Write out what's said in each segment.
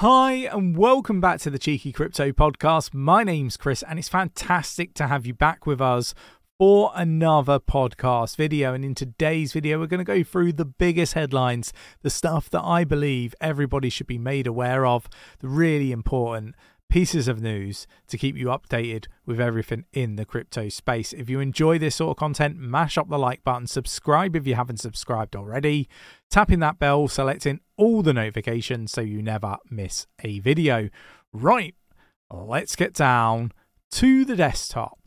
Hi, and welcome back to the Cheeky Crypto Podcast. My name's Chris, and it's fantastic to have you back with us for another podcast video. And in today's video, we're going to go through the biggest headlines, the stuff that I believe everybody should be made aware of, the really important pieces of news to keep you updated with everything in the crypto space. If you enjoy this sort of content, mash up the like button, subscribe if you haven't subscribed already, tapping that bell, selecting all the notifications so you never miss a video. Right, let's get down to the desktop.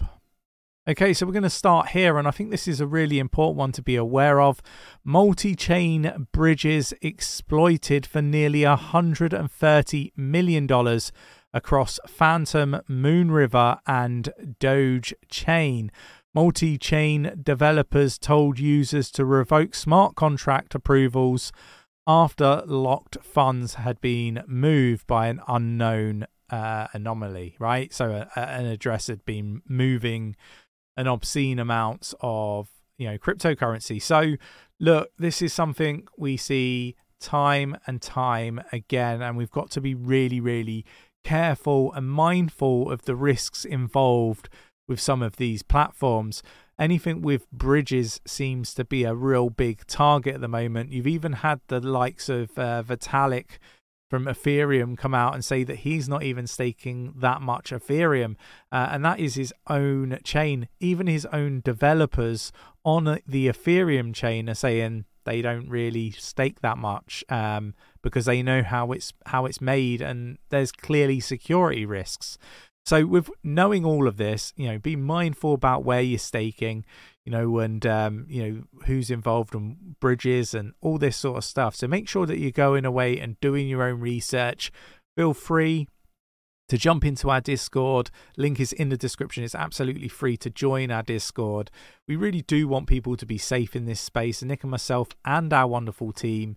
Okay, so we're going to start here, and I think this is a really important one to be aware of. Multi chain bridges exploited for nearly $130 million across Fantom, Moonriver, and Doge Chain. Multi chain developers told users to revoke smart contract approvals after locked funds had been moved by an unknown uh, anomaly, right? So a, a, an address had been moving an obscene amount of you know cryptocurrency. So look, this is something we see time and time again, and we've got to be really, really careful and mindful of the risks involved with some of these platforms. Anything with bridges seems to be a real big target at the moment. You've even had the likes of uh, Vitalik from Ethereum come out and say that he's not even staking that much Ethereum, uh, and that is his own chain. Even his own developers on the Ethereum chain are saying they don't really stake that much um, because they know how it's how it's made, and there's clearly security risks. So, with knowing all of this, you know, be mindful about where you're staking, you know, and um, you know who's involved in bridges and all this sort of stuff. So, make sure that you're going away and doing your own research. Feel free to jump into our Discord. Link is in the description. It's absolutely free to join our Discord. We really do want people to be safe in this space. Nick and myself and our wonderful team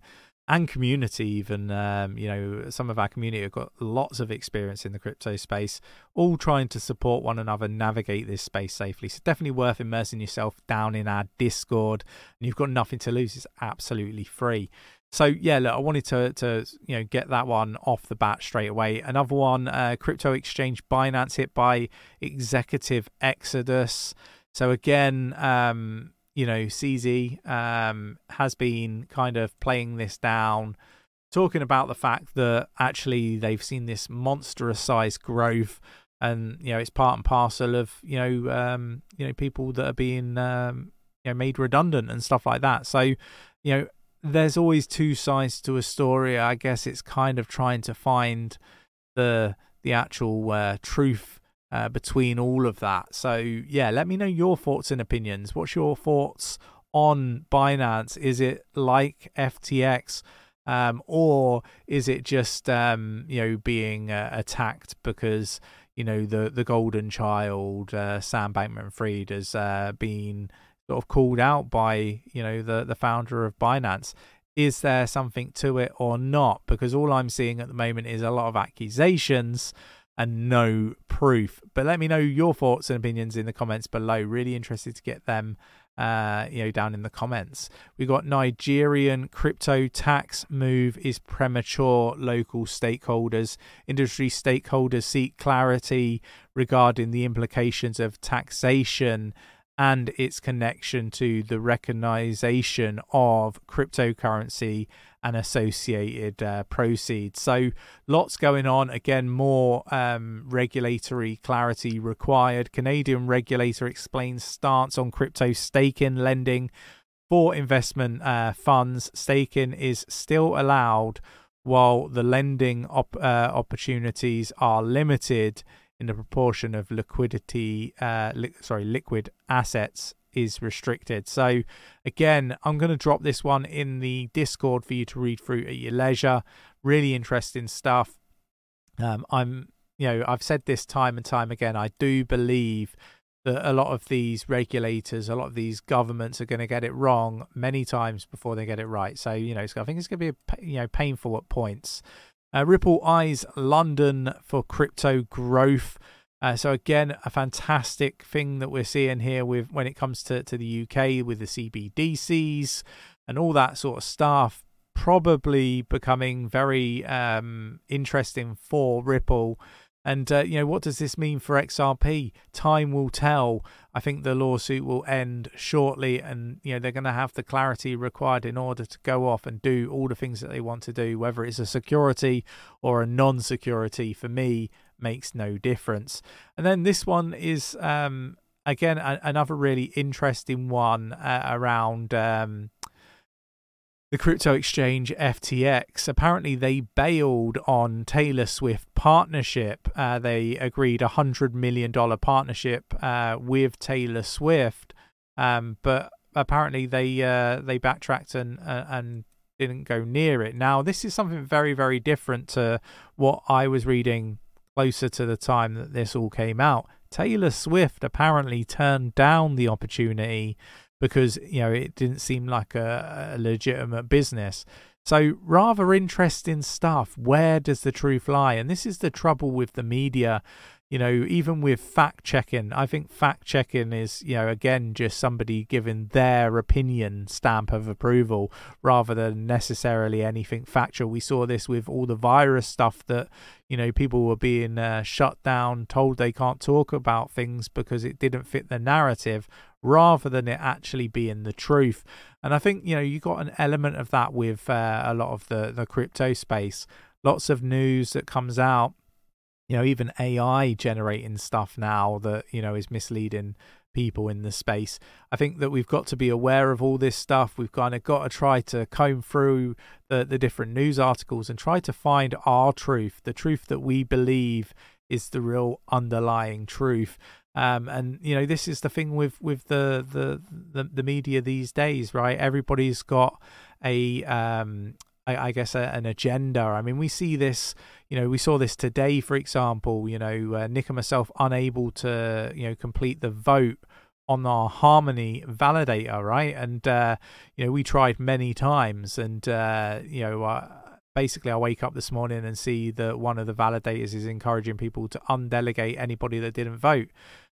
and community even um, you know some of our community have got lots of experience in the crypto space all trying to support one another navigate this space safely. So definitely worth immersing yourself down in our discord and you've got nothing to lose. It's absolutely free. So yeah look i wanted to to you know get that one off the bat straight away. Another one uh, crypto exchange binance hit by executive exodus. So again um you know, CZ um, has been kind of playing this down, talking about the fact that actually they've seen this monstrous size growth, and you know it's part and parcel of you know um, you know people that are being um, you know made redundant and stuff like that. So you know there's always two sides to a story. I guess it's kind of trying to find the the actual uh, truth uh, between all of that. So, yeah, let me know your thoughts and opinions. What's your thoughts on Binance? Is it like FTX? Um, or is it just um, you know being uh, attacked because you know the the golden child uh, Sam Bankman-Fried has uh, been sort of called out by you know the the founder of Binance? Is there something to it or not? Because all I'm seeing at the moment is a lot of accusations and no proof. But let me know your thoughts and opinions in the comments below. Really interested to get them uh, you know, down in the comments. We got Nigerian crypto tax move is premature. Local stakeholders, industry stakeholders seek clarity regarding the implications of taxation and its connection to the recognition of cryptocurrency and associated uh, proceeds. So, lots going on. Again, more um, regulatory clarity required. Canadian regulator explains stance on crypto staking lending for investment uh, funds. Staking is still allowed while the lending op- uh, opportunities are limited in the proportion of liquidity, uh, li- sorry, liquid assets is restricted. So, again, I'm going to drop this one in the Discord for you to read through at your leisure. Really interesting stuff. Um, I'm, you know, I've said this time and time again. I do believe that a lot of these regulators, a lot of these governments are going to get it wrong many times before they get it right. So, you know, I think it's going to be, you know, painful at points. Uh, Ripple eyes London for crypto growth. Uh, so again, a fantastic thing that we're seeing here with when it comes to, to the UK with the CBDCs and all that sort of stuff. probably becoming very um, interesting for Ripple. And, uh, you know, what does this mean for XRP? Time will tell. I think the lawsuit will end shortly, and, you know, they're going to have the clarity required in order to go off and do all the things that they want to do, whether it's a security or a non security. For me, makes no difference. And then this one is, um, again, a- another really interesting one uh, around. Um, the crypto exchange FTX. Apparently, they bailed on Taylor Swift partnership. Uh, they agreed a hundred million dollar partnership uh, with Taylor Swift, um, but apparently they uh, they backtracked and uh, and didn't go near it. Now, this is something very very different to what I was reading closer to the time that this all came out. Taylor Swift apparently turned down the opportunity because you know it didn't seem like a, a legitimate business. So rather interesting stuff. Where does the truth lie? And this is the trouble with the media you know, even with fact checking, I think fact checking is, you know, again, just somebody giving their opinion stamp of approval rather than necessarily anything factual. We saw this with all the virus stuff that, you know, people were being uh, shut down, told they can't talk about things because it didn't fit the narrative rather than it actually being the truth. And I think, you know, you got an element of that with uh, a lot of the, the crypto space. Lots of news that comes out you know even ai generating stuff now that you know is misleading people in the space i think that we've got to be aware of all this stuff we've kind of got to try to comb through the the different news articles and try to find our truth the truth that we believe is the real underlying truth um, and you know this is the thing with with the, the the the media these days right everybody's got a um I, I guess a, an agenda. I mean, we see this. You know, we saw this today, for example. You know, uh, Nick and myself unable to you know complete the vote on our Harmony validator, right? And uh, you know, we tried many times, and uh, you know. Uh, basically, I wake up this morning and see that one of the validators is encouraging people to undelegate anybody that didn't vote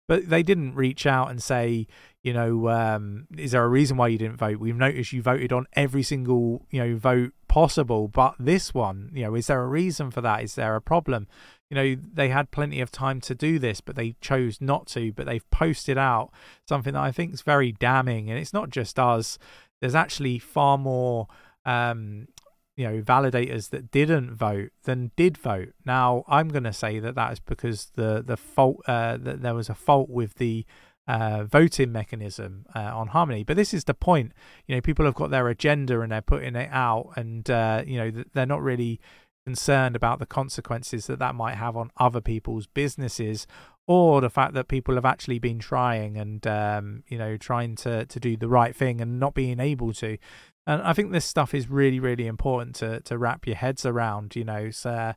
but they didn't reach out and say, you know, um, is there a reason why you didn't vote? We've noticed you voted on every single, you know, vote possible, but this one, you know, is there a reason for that? Is there a problem? You know, they had plenty of time to do this, but they chose not to. But they've posted out something that I think is very damning, and it's not just us. There's actually far more um, you know validators that didn't vote than did vote. Now I'm going to say that that is because the the fault uh, that there was a fault with the uh, voting mechanism uh, on Harmony. But this is the point. You know, people have got their agenda and they're putting it out, and uh, you know they're not really concerned about the consequences that that might have on other people's businesses or the fact that people have actually been trying and um, you know trying to to do the right thing and not being able to and I think this stuff is really, really important to to wrap your heads around. You know, so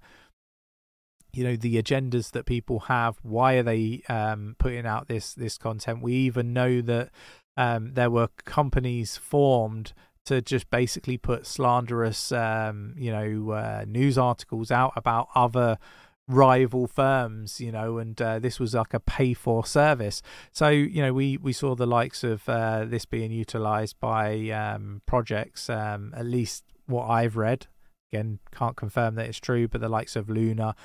you know the agendas that people have. Why are they um, putting out this this content? We even know that um, there were companies formed to just basically put slanderous, um, you know, uh, news articles out about other rival firms, you know, and uh, this was like a pay for service. So, you know, we, we saw the likes of uh, this being utilized by um, projects, um, at least what I've read. Again, can't confirm that it's true, but the likes of Luna,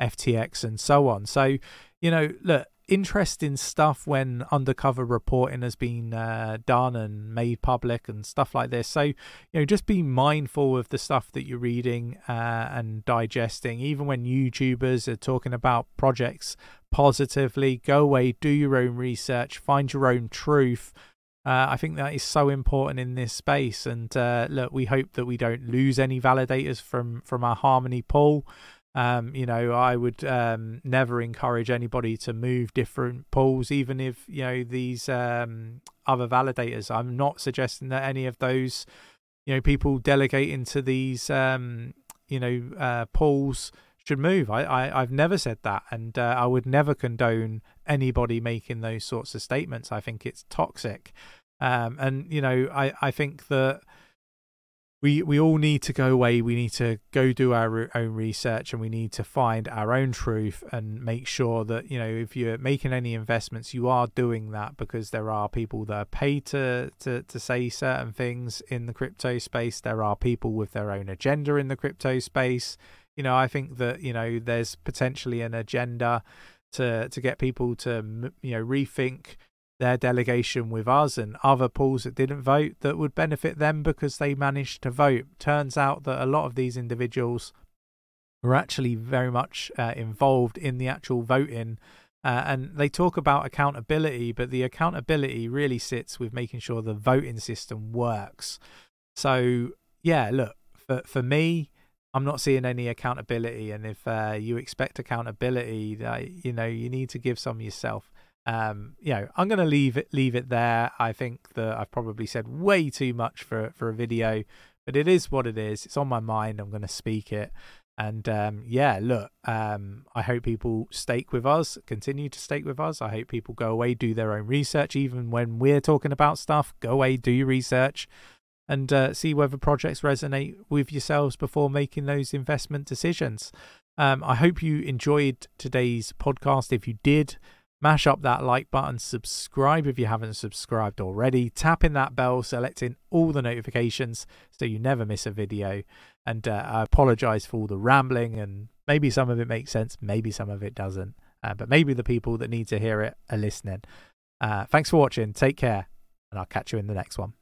FTX, and so on. So, you know, look, interesting stuff when undercover reporting has been uh, done and made public and stuff like this. So, you know, just be mindful of the stuff that you're reading uh, and digesting. Even when YouTubers are talking about projects positively, go away, do your own research, find your own truth. Uh, I think that is so important in this space. And uh, look, we hope that we don't lose any validators from from our Harmony pool. Um, you know, I would um, never encourage anybody to move different pools, even if you know these um, other validators. I'm not suggesting that any of those, you know, people delegating to these, um, you know, uh, pools should move. I, I I've never said that, and uh, I would never condone anybody making those sorts of statements. I think it's toxic, um, and you know, I I think that we we all need to go away. We need to go do our own research, and we need to find our own truth and make sure that you know if you're making any investments, you are doing that because there are people that are paid to to to say certain things in the crypto space. There are people with their own agenda in the crypto space. You know, I think that you know there's potentially an agenda to to get people to you know rethink their delegation with us and other pools that didn't vote that would benefit them because they managed to vote. Turns out that a lot of these individuals were actually very much uh, involved in the actual voting. Uh, and they talk about accountability, but the accountability really sits with making sure the voting system works. So, yeah, look, for, for me, I'm not seeing any accountability. And if uh, you expect accountability, you know, you need to give some yourself um, you know, I'm going to leave it leave it there. I think that I've probably said way too much for for a video, but it is what it is. It's on my mind. I'm going to speak it. And um, yeah, look, um, I hope people stake with us, continue to stake with us. I hope people go away, do their own research, even when we're talking about stuff. Go away, do your research, and uh, see whether projects resonate with yourselves before making those investment decisions. Um, I hope you enjoyed today's podcast. If you did, Mash up that like button, subscribe if you haven't subscribed already, tap in that bell, selecting all the notifications so you never miss a video. And uh, I apologize for all the rambling, and maybe some of it makes sense, maybe some of it doesn't. Uh, but maybe the people that need to hear it are listening. Uh, thanks for watching. Take care, and I'll catch you in the next one.